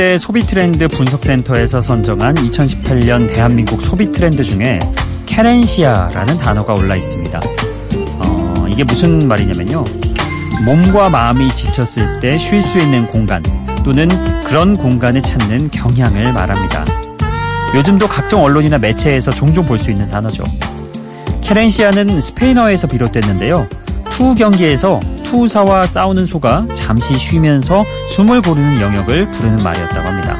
서울대 소비 트렌드 분석센터에서 선정한 2018년 대한민국 소비 트렌드 중에 querencia라는 단어가 올라 있습니다. 어, 이게 무슨 말이냐면요. 몸과 마음이 지쳤을 때 쉴 수 있는 공간 또는 그런 공간을 찾는 경향을 말합니다. 요즘도 각종 언론이나 매체에서 종종 볼 수 있는 단어죠. querencia는 스페인어에서 비롯됐는데요. 투우 경기에서 투사와 싸우는 소가 잠시 쉬면서 숨을 고르는 영역을 부르는 말이었다고 합니다.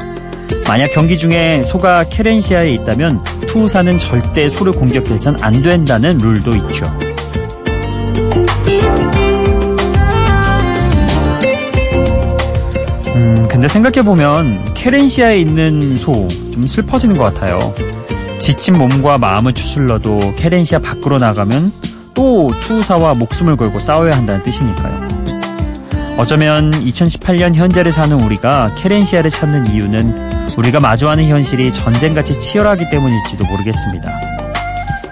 만약 경기 중에 소가 캐렌시아에 있다면 투사는 절대 소를 공격해선 안 된다는 룰도 있죠. 음, 근데 생각해보면 캐렌시아에 있는 소 좀 슬퍼지는 것 같아요. 지친 몸과 마음을 추슬러도 캐렌시아 밖으로 나가면 또 투우사와 목숨을 걸고 싸워야 한다는 뜻이니까요. 어쩌면 2018년 현재를 사는 우리가 querencia를 찾는 이유는 우리가 마주하는 현실이 전쟁같이 치열하기 때문일지도 모르겠습니다.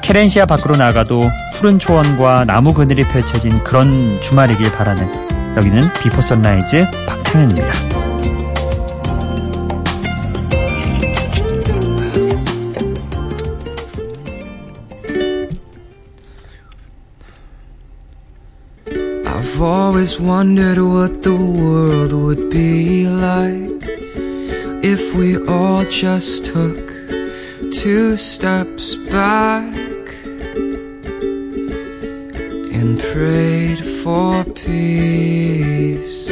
querencia 밖으로 나가도 푸른 초원과 나무 그늘이 펼쳐진 그런 주말이길 바라는 여기는 비포 선라이즈 박창현입니다. I've always wondered what the world would be like if we all just took two steps back and prayed for peace.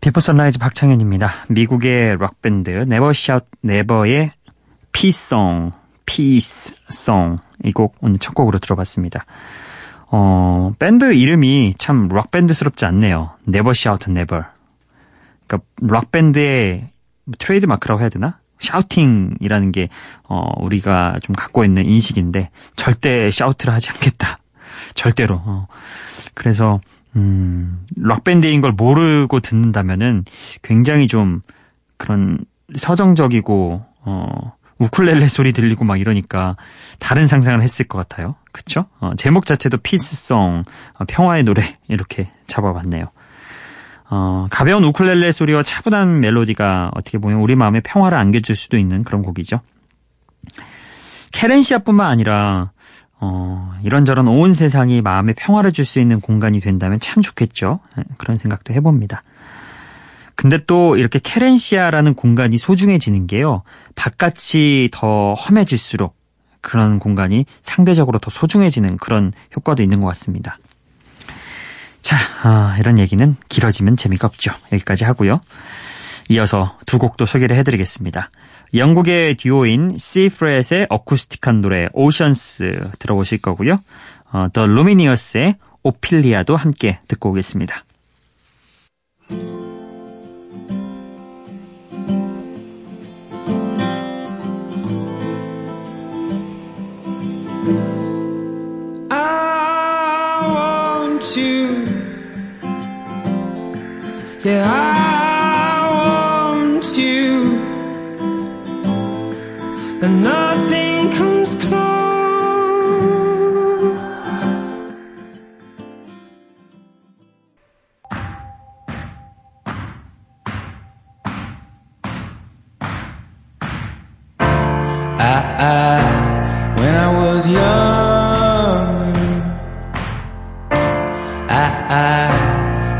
비포 선라이즈 박창현입니다. 미국의 록밴드 네버 샤웃 네버의 Peace Song Peace Song 이 곡 오늘 첫 곡으로 들어봤습니다. 어, 밴드 이름이 참 록밴드스럽지 않네요. Never Shout Never. 그러니까 록밴드의 트레이드 마크라고 해야 되나? shouting이라는 게 어, 우리가 좀 갖고 있는 인식인데 절대 shout를 하지 않겠다. 절대로. 어. 그래서 음, 록밴드인 걸 모르고 듣는다면은 굉장히 좀 그런 서정적이고 어, 우쿨렐레 소리 들리고 막 이러니까 다른 상상을 했을 것 같아요. 그쵸? 어, 제목 자체도 피스송, 어, 평화의 노래 이렇게 잡아봤네요. 어, 가벼운 우쿨렐레 소리와 차분한 멜로디가 어떻게 보면 우리 마음에 평화를 안겨줄 수도 있는 그런 곡이죠. 캐렌시아뿐만 아니라 어, 이런저런 온 세상이 마음에 평화를 줄 수 있는 공간이 된다면 참 좋겠죠. 예, 그런 생각도 해봅니다. 근데 또 이렇게 케렌시아라는 공간이 소중해지는 게요. 바깥이 더 험해질수록 그런 공간이 상대적으로 더 소중해지는 그런 효과도 있는 것 같습니다. 자, 아, 이런 얘기는 길어지면 재미가 없죠. 여기까지 하고요. 이어서 두 곡도 소개를 해드리겠습니다. 영국의 듀오인 시프렛의 어쿠스틱한 노래 오션스 들어보실 거고요. 어, 더 루미니어스의 오필리아도 함께 듣고 오겠습니다.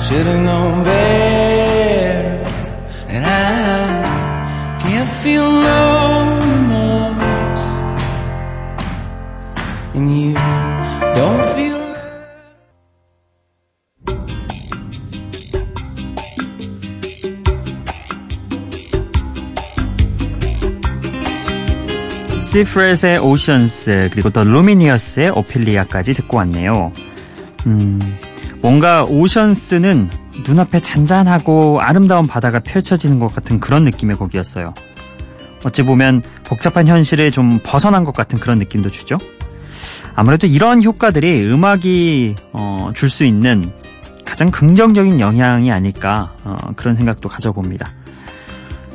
I should have known better. feel no remorse and you don't feel 시프렛의 오션스 그리고 더 루미니어스의 오필리아까지 듣고 왔네요. 음, 뭔가 오션스는 눈앞에 잔잔하고 아름다운 바다가 펼쳐지는 것 같은 그런 느낌의 곡이었어요. 어찌 보면 복잡한 현실에 좀 벗어난 것 같은 그런 느낌도 주죠. 아무래도 이런 효과들이 음악이 어, 줄 수 있는 가장 긍정적인 영향이 아닐까 어, 그런 생각도 가져봅니다.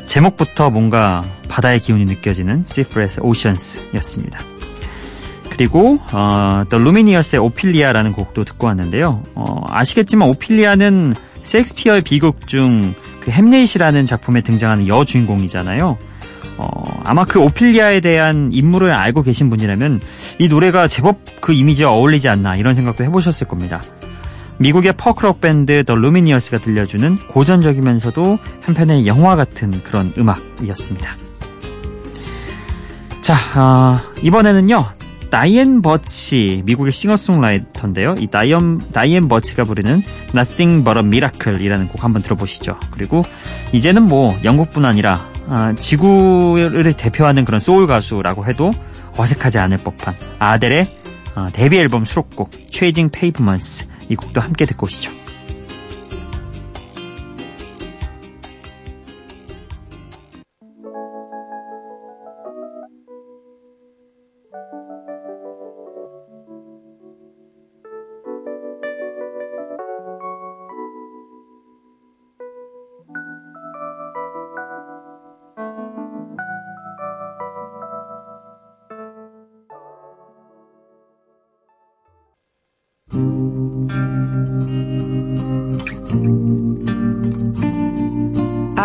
제목부터 뭔가 바다의 기운이 느껴지는 시프렛의 오션스였습니다. 그리고 어, The Lumineers의 Ophelia라는 곡도 듣고 왔는데요. 어, 아시겠지만 오필리아는 셰익스피어의 비극 중 그 햄릿이라는 작품에 등장하는 여주인공이잖아요. 어, 아마 그 오필리아에 대한 인물을 알고 계신 분이라면 이 노래가 제법 그 이미지와 어울리지 않나 이런 생각도 해보셨을 겁니다. 미국의 포크록 밴드 더 루미니어스가 들려주는 고전적이면서도 한편의 영화 같은 그런 음악이었습니다. 자, 어, 이번에는요. 다이앤 버치, 미국의 싱어송라이터인데요. 이 다이언, 다이앤 버치가 부르는 Nothing But a Miracle이라는 곡 한번 들어보시죠. 그리고 이제는 뭐 영국뿐 아니라 아, 지구를 대표하는 그런 소울 가수라고 해도 어색하지 않을 법한 아델의 아, 데뷔 앨범 수록곡 Chasing Pavements 이 곡도 함께 듣고 오시죠.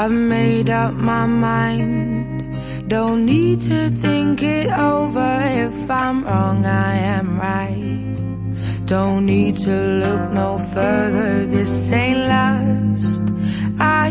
I've made up my mind. Don't need to think it over. If I'm wrong, I am right. Don't need to look no further. This ain't last. I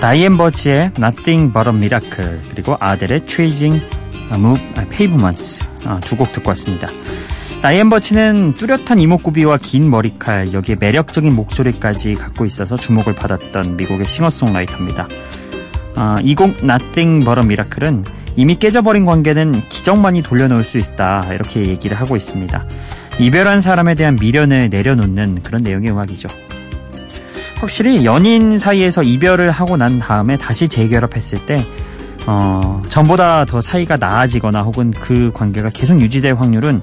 다이앤 버치의 Nothing But a Miracle 그리고 아델의 Chasing Pavements 두곡 듣고 왔습니다. 다이앤 버치는 뚜렷한 이목구비와 긴 머리칼 여기에 매력적인 목소리까지 갖고 있어서 주목을 받았던 미국의 싱어송라이터입니다. 아, 이곡 Nothing But a Miracle은 이미 깨져버린 관계는 기적만이 돌려놓을 수 있다 이렇게 얘기를 하고 있습니다. 이별한 사람에 대한 미련을 내려놓는 그런 내용의 음악이죠. 확실히 연인 사이에서 이별을 하고 난 다음에 다시 재결합했을 때 어, 전보다 더 사이가 나아지거나 혹은 그 관계가 계속 유지될 확률은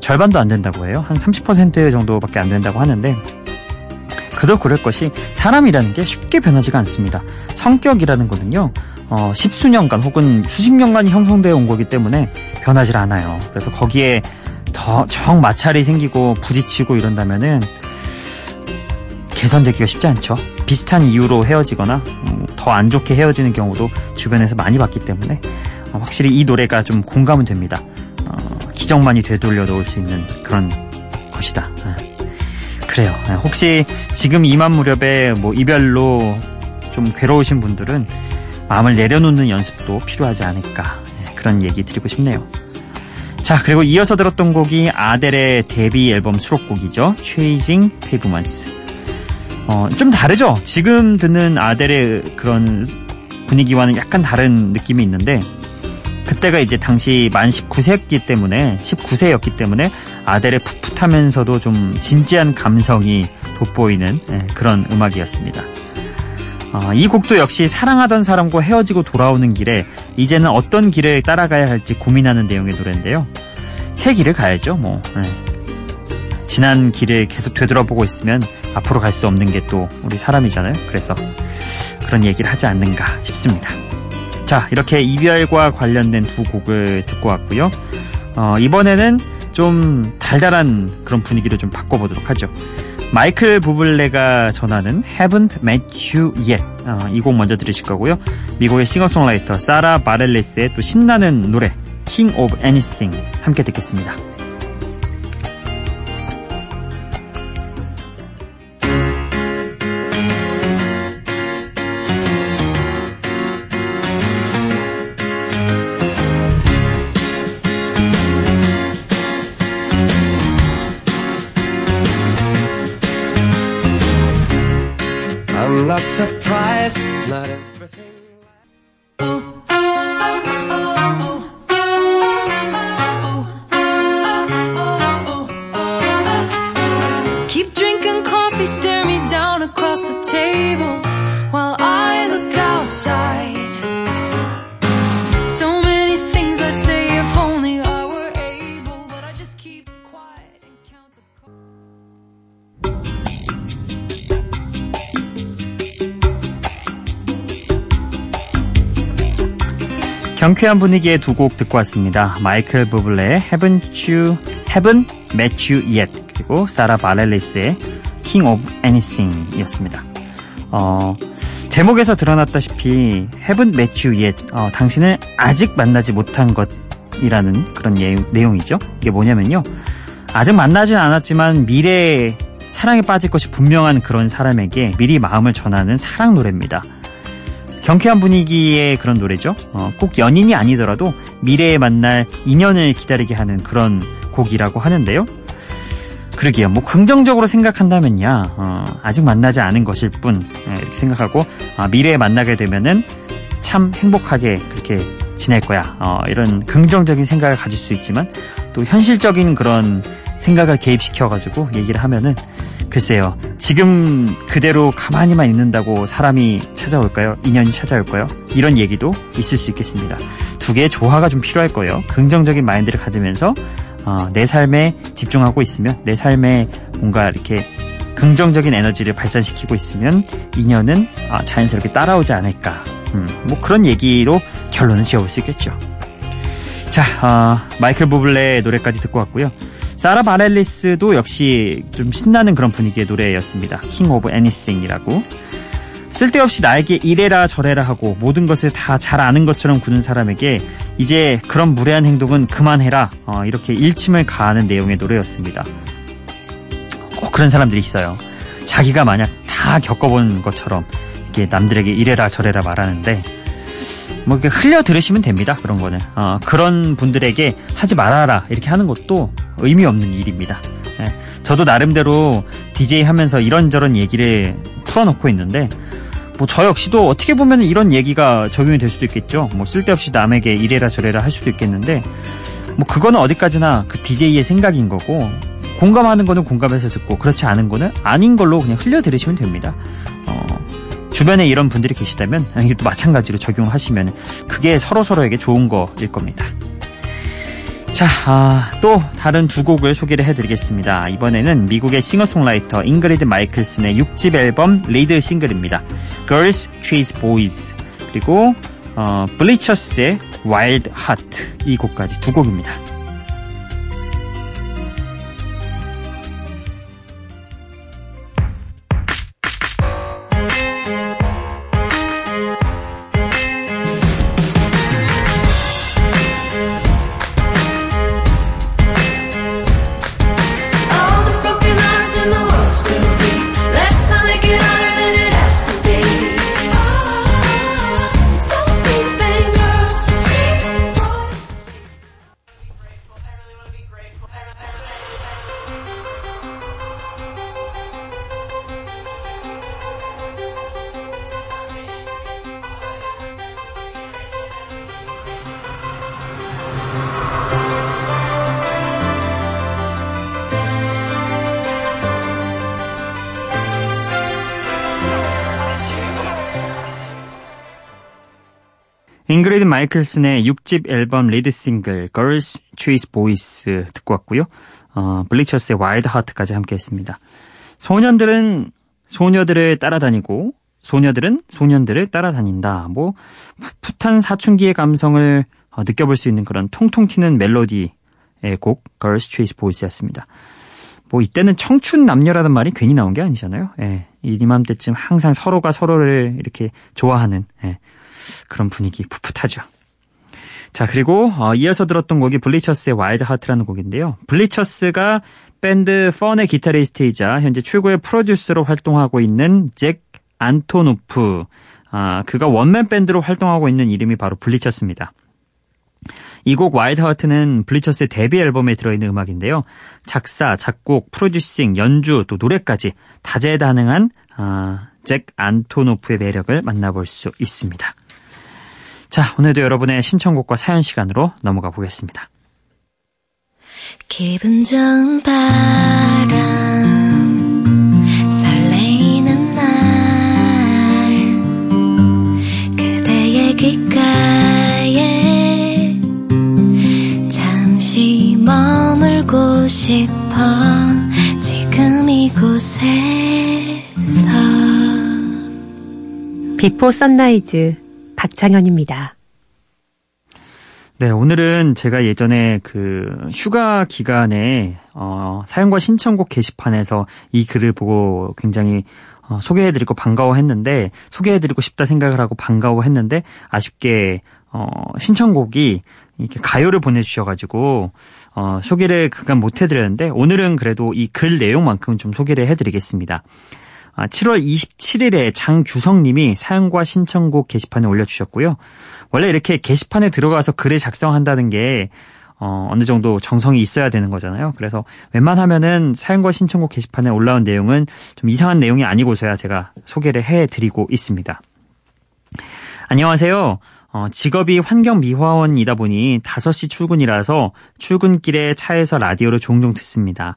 절반도 안 된다고 해요. 한 30% 정도밖에 안 된다고 하는데 그도 그럴 것이 사람이라는 게 쉽게 변하지가 않습니다. 성격이라는 거는요. 어, 십수년간 혹은 수십 년간이 형성되어 온 거기 때문에 변하지 않아요. 그래서 거기에 더 정 마찰이 생기고 부딪히고 이런다면은 개선되기가 쉽지 않죠. 비슷한 이유로 헤어지거나 음, 더안 좋게 헤어지는 경우도 주변에서 많이 봤기 때문에 어, 확실히 이 노래가 좀 공감은 됩니다. 어, 기적만이 되돌려 놓을 수 있는 그런 것이다. 아, 그래요. 아, 혹시 지금 이만 무렵에 뭐 이별로 좀 괴로우신 분들은 마음을 내려놓는 연습도 필요하지 않을까 예, 그런 얘기 드리고 싶네요. 자, 그리고 이어서 들었던 곡이 아델의 데뷔 앨범 수록곡이죠. Chasing Pavements. 어, 좀 다르죠? 지금 듣는 아델의 그런 분위기와는 약간 다른 느낌이 있는데, 그때가 이제 당시 만 19세였기 때문에, 19세였기 때문에 아델의 풋풋하면서도 좀 진지한 감성이 돋보이는 예, 그런 음악이었습니다. 어, 이 곡도 역시 사랑하던 사람과 헤어지고 돌아오는 길에 이제는 어떤 길을 따라가야 할지 고민하는 내용의 노래인데요. 새 길을 가야죠, 뭐. 예. 지난 길을 계속 되돌아보고 있으면 앞으로 갈 수 없는 게 또 우리 사람이잖아요. 그래서 그런 얘기를 하지 않는가 싶습니다. 자, 이렇게 이별과 관련된 두 곡을 듣고 왔고요. 어, 이번에는 좀 달달한 그런 분위기로 좀 바꿔보도록 하죠. 마이클 부블레가 전하는 Haven't Met You Yet 어, 이곡 먼저 들으실 거고요. 미국의 싱어송라이터 사라 바렐레스의 또 신나는 노래 King of Anything 함께 듣겠습니다. 경쾌한 분위기의 두 곡 듣고 왔습니다. 마이클 부블레의 Haven't You, Haven't Met You Yet 그리고 사라 바렐리스의 King of Anything 이었습니다. 어, 제목에서 드러났다시피 Haven't Met You Yet 어, 당신을 아직 만나지 못한 것이라는 그런 예, 내용이죠. 이게 뭐냐면요. 아직 만나진 않았지만 미래에 사랑에 빠질 것이 분명한 그런 사람에게 미리 마음을 전하는 사랑 노래입니다. 경쾌한 분위기의 그런 노래죠. 어, 꼭 연인이 아니더라도 미래에 만날 인연을 기다리게 하는 그런 곡이라고 하는데요. 그러게요. 뭐 긍정적으로 생각한다면야 어, 아직 만나지 않은 것일 뿐 네, 이렇게 생각하고 아, 미래에 만나게 되면은 참 행복하게 그렇게 지낼 거야. 어, 이런 긍정적인 생각을 가질 수 있지만 또 현실적인 그런 생각을 개입시켜가지고 얘기를 하면은 글쎄요. 지금 그대로 가만히만 있는다고 사람이 찾아올까요? 인연이 찾아올까요? 이런 얘기도 있을 수 있겠습니다. 두 개의 조화가 좀 필요할 거예요. 긍정적인 마인드를 가지면서 어, 내 삶에 집중하고 있으면 내 삶에 뭔가 이렇게 긍정적인 에너지를 발산시키고 있으면 인연은 아, 자연스럽게 따라오지 않을까. 음, 뭐 그런 얘기로 결론을 지어볼 수 있겠죠. 자, 어, 마이클 부블레의 노래까지 듣고 왔고요. 사라 바렐리스도 역시 좀 신나는 그런 분위기의 노래였습니다. King of Anything이라고. 쓸데없이 나에게 이래라 저래라 하고 모든 것을 다 잘 아는 것처럼 구는 사람에게 이제 그런 무례한 행동은 그만해라 어, 이렇게 일침을 가하는 내용의 노래였습니다. 꼭 그런 사람들이 있어요. 자기가 만약 다 겪어본 것처럼 이렇게 남들에게 이래라 저래라 말하는데 뭐 이렇게 흘려 들으시면 됩니다. 그런 거는 어, 그런 분들에게 하지 말아라 이렇게 하는 것도 의미 없는 일입니다. 예, 저도 나름대로 DJ 하면서 이런저런 얘기를 풀어놓고 있는데 뭐 저 역시도 어떻게 보면 이런 얘기가 적용이 될 수도 있겠죠. 뭐 쓸데없이 남에게 이래라 저래라 할 수도 있겠는데 뭐 그거는 어디까지나 그 DJ의 생각인 거고 공감하는 거는 공감해서 듣고 그렇지 않은 거는 아닌 걸로 그냥 흘려 들으시면 됩니다. 어, 주변에 이런 분들이 계시다면 이것도 마찬가지로 적용하시면 그게 서로 서로에게 좋은 거일 겁니다. 자, 아, 또 다른 두 곡을 소개를 해드리겠습니다. 이번에는 미국의 싱어송라이터 잉그리드 마이클슨의 6집 앨범 리드 싱글입니다. Girls Chase Boys 그리고 어, 블리처스의 Wild Heart 이 곡까지 두 곡입니다. 잉그리드 마이클슨의 6집 앨범 리드 싱글 Girls Chase Boys 듣고 왔고요. 어, 블리처스의 Wild Heart까지 함께 했습니다. 소년들은 소녀들을 따라다니고 소녀들은 소년들을 따라다닌다. 뭐 풋풋한 사춘기의 감성을 어, 느껴볼 수 있는 그런 통통 튀는 멜로디의 곡 Girls Chase Boys였습니다. 뭐 이때는 청춘 남녀라는 말이 괜히 나온 게 아니잖아요. 예, 이맘때쯤 항상 서로가 서로를 이렇게 좋아하는 예, 그런 분위기 풋풋하죠. 자, 그리고 어, 이어서 들었던 곡이 블리처스의 Wild Heart라는 곡인데요. 블리처스가 밴드 펀의 기타리스트이자 현재 최고의 프로듀서로 활동하고 있는 잭 안토노프. 아, 그가 원맨 밴드로 활동하고 있는 이름이 바로 블리처스입니다. 이 곡 Wild Heart는 블리처스의 데뷔 앨범에 들어있는 음악인데요. 작사, 작곡, 프로듀싱, 연주, 또 노래까지 다재다능한 아, 잭 안토노프의 매력을 만나볼 수 있습니다. 자, 오늘도 여러분의 신청곡과 사연 시간으로 넘어가 보겠습니다. 기분 좋은 바람 설레이는 날 그대의 귓가에 잠시 머물고 싶어 지금 이곳에서 비포 선라이즈 박창현입니다. 네, 오늘은 제가 예전에 그 휴가 기간에 어, 사연과 신청곡 게시판에서 이 글을 보고 굉장히 어, 소개해드리고 반가워했는데 소개해드리고 싶다 생각을 하고 반가워했는데 아쉽게 어, 신청곡이 이렇게 가요를 보내주셔가지고 어, 소개를 그간 못해드렸는데 오늘은 그래도 이 글 내용만큼 좀 소개를 해드리겠습니다. 7월 아, 27일에 장규성님이 사연과 신청곡 게시판에 올려주셨고요. 원래 이렇게 게시판에 들어가서 글을 작성한다는 게 어, 어느 정도 정성이 있어야 되는 거잖아요. 그래서 웬만하면은 사연과 신청곡 게시판에 올라온 내용은 좀 이상한 내용이 아니고서야 제가 소개를 해드리고 있습니다. 안녕하세요. 어, 직업이 환경미화원이다 보니 5시 출근이라서 출근길에 차에서 라디오를 종종 듣습니다.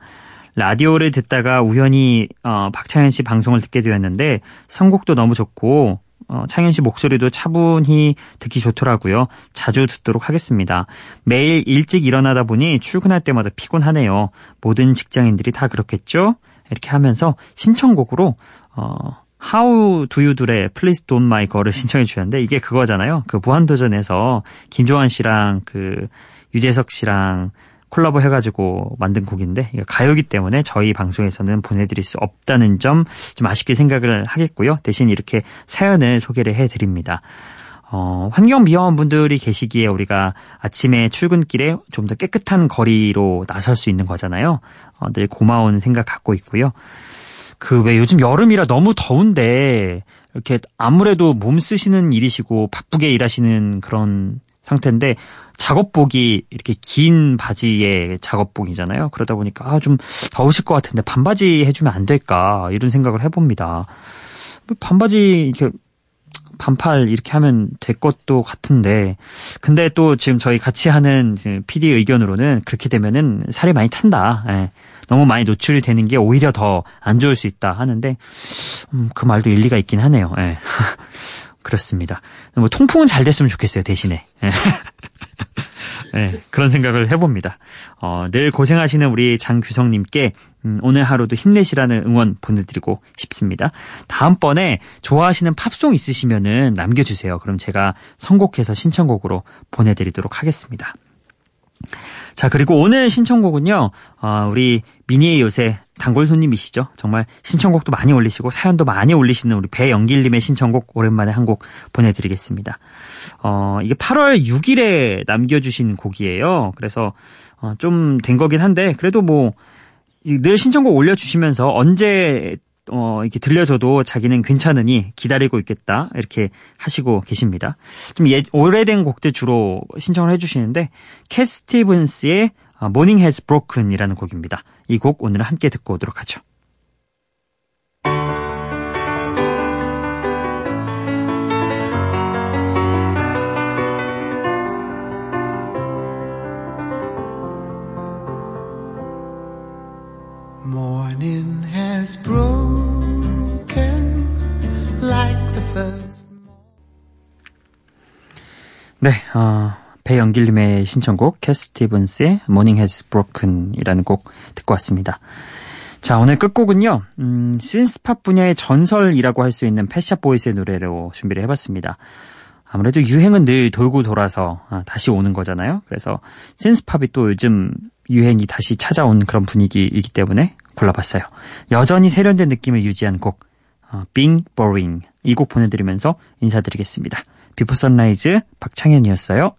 라디오를 듣다가 우연히 어, 박창현 씨 방송을 듣게 되었는데 선곡도 너무 좋고 어, 창현 씨 목소리도 차분히 듣기 좋더라고요. 자주 듣도록 하겠습니다. 매일 일찍 일어나다 보니 출근할 때마다 피곤하네요. 모든 직장인들이 다 그렇겠죠? 이렇게 하면서 신청곡으로 어, How Do You Do의 Please Don't My Girl을 신청해 주셨는데 이게 그거잖아요. 그 무한도전에서 김조한 씨랑 그 유재석 씨랑 콜라보 해가지고 만든 곡인데 가요기 때문에 저희 방송에서는 보내드릴 수 없다는 점 좀 아쉽게 생각을 하겠고요. 대신 이렇게 사연을 소개를 해드립니다. 어, 환경미화원 분들이 계시기에 우리가 아침에 출근길에 좀 더 깨끗한 거리로 나설 수 있는 거잖아요. 어, 늘 고마운 생각 갖고 있고요. 그 왜 요즘 여름이라 너무 더운데 이렇게 아무래도 몸 쓰시는 일이시고 바쁘게 일하시는 그런 상태인데 작업복이 이렇게 긴 바지의 작업복이잖아요. 그러다 보니까 아, 좀 더우실 것 같은데 반바지 해주면 안 될까 이런 생각을 해봅니다. 뭐 반바지 이렇게 반팔 이렇게 하면 될 것도 같은데 근데 또 지금 저희 같이 하는 PD 의견으로는 그렇게 되면은 살이 많이 탄다. 예. 너무 많이 노출이 되는 게 오히려 더 안 좋을 수 있다 하는데 음, 그 말도 일리가 있긴 하네요. 예. 그렇습니다. 뭐 통풍은 잘 됐으면 좋겠어요, 대신에. 네, 그런 생각을 해봅니다. 어, 늘 고생하시는 우리 장규성님께 음, 오늘 하루도 힘내시라는 응원 보내드리고 싶습니다. 다음번에 좋아하시는 팝송 있으시면은 남겨주세요. 그럼 제가 선곡해서 신청곡으로 보내드리도록 하겠습니다. 자, 그리고 오늘 신청곡은요, 어, 우리 미니의 요새 단골 손님이시죠. 정말 신청곡도 많이 올리시고 사연도 많이 올리시는 우리 배영길님의 신청곡 오랜만에 한 곡 보내드리겠습니다. 어, 이게 8월 6일에 남겨주신 곡이에요. 그래서 어, 좀 된 거긴 한데 그래도 뭐 늘 신청곡 올려주시면서 언제 어, 이렇게 들려줘도 자기는 괜찮으니 기다리고 있겠다. 이렇게 하시고 계십니다. 좀 예, 오래된 곡들 주로 신청을 해주시는데, 캣 스티븐스의 Morning Has Broken이라는 곡입니다. 이 곡 오늘 함께 듣고 오도록 하죠. Morning has broken like the first. 네, 어, 배영길님의 신청곡 캣 스티븐스의 Morning Has Broken이라는 곡 듣고 왔습니다. 자 오늘 끝곡은요. 음, 신스팝 분야의 전설이라고 할 수 있는 펫 샵 보이스의 노래로 준비를 해봤습니다. 아무래도 유행은 늘 돌고 돌아서 아, 다시 오는 거잖아요. 그래서 신스팝이 또 요즘 유행이 다시 찾아온 그런 분위기이기 때문에 골라봤어요. 여전히 세련된 느낌을 유지한 곡 어, Being Boring 이 곡 보내드리면서 인사드리겠습니다. 비포 선라이즈 박창현이었어요.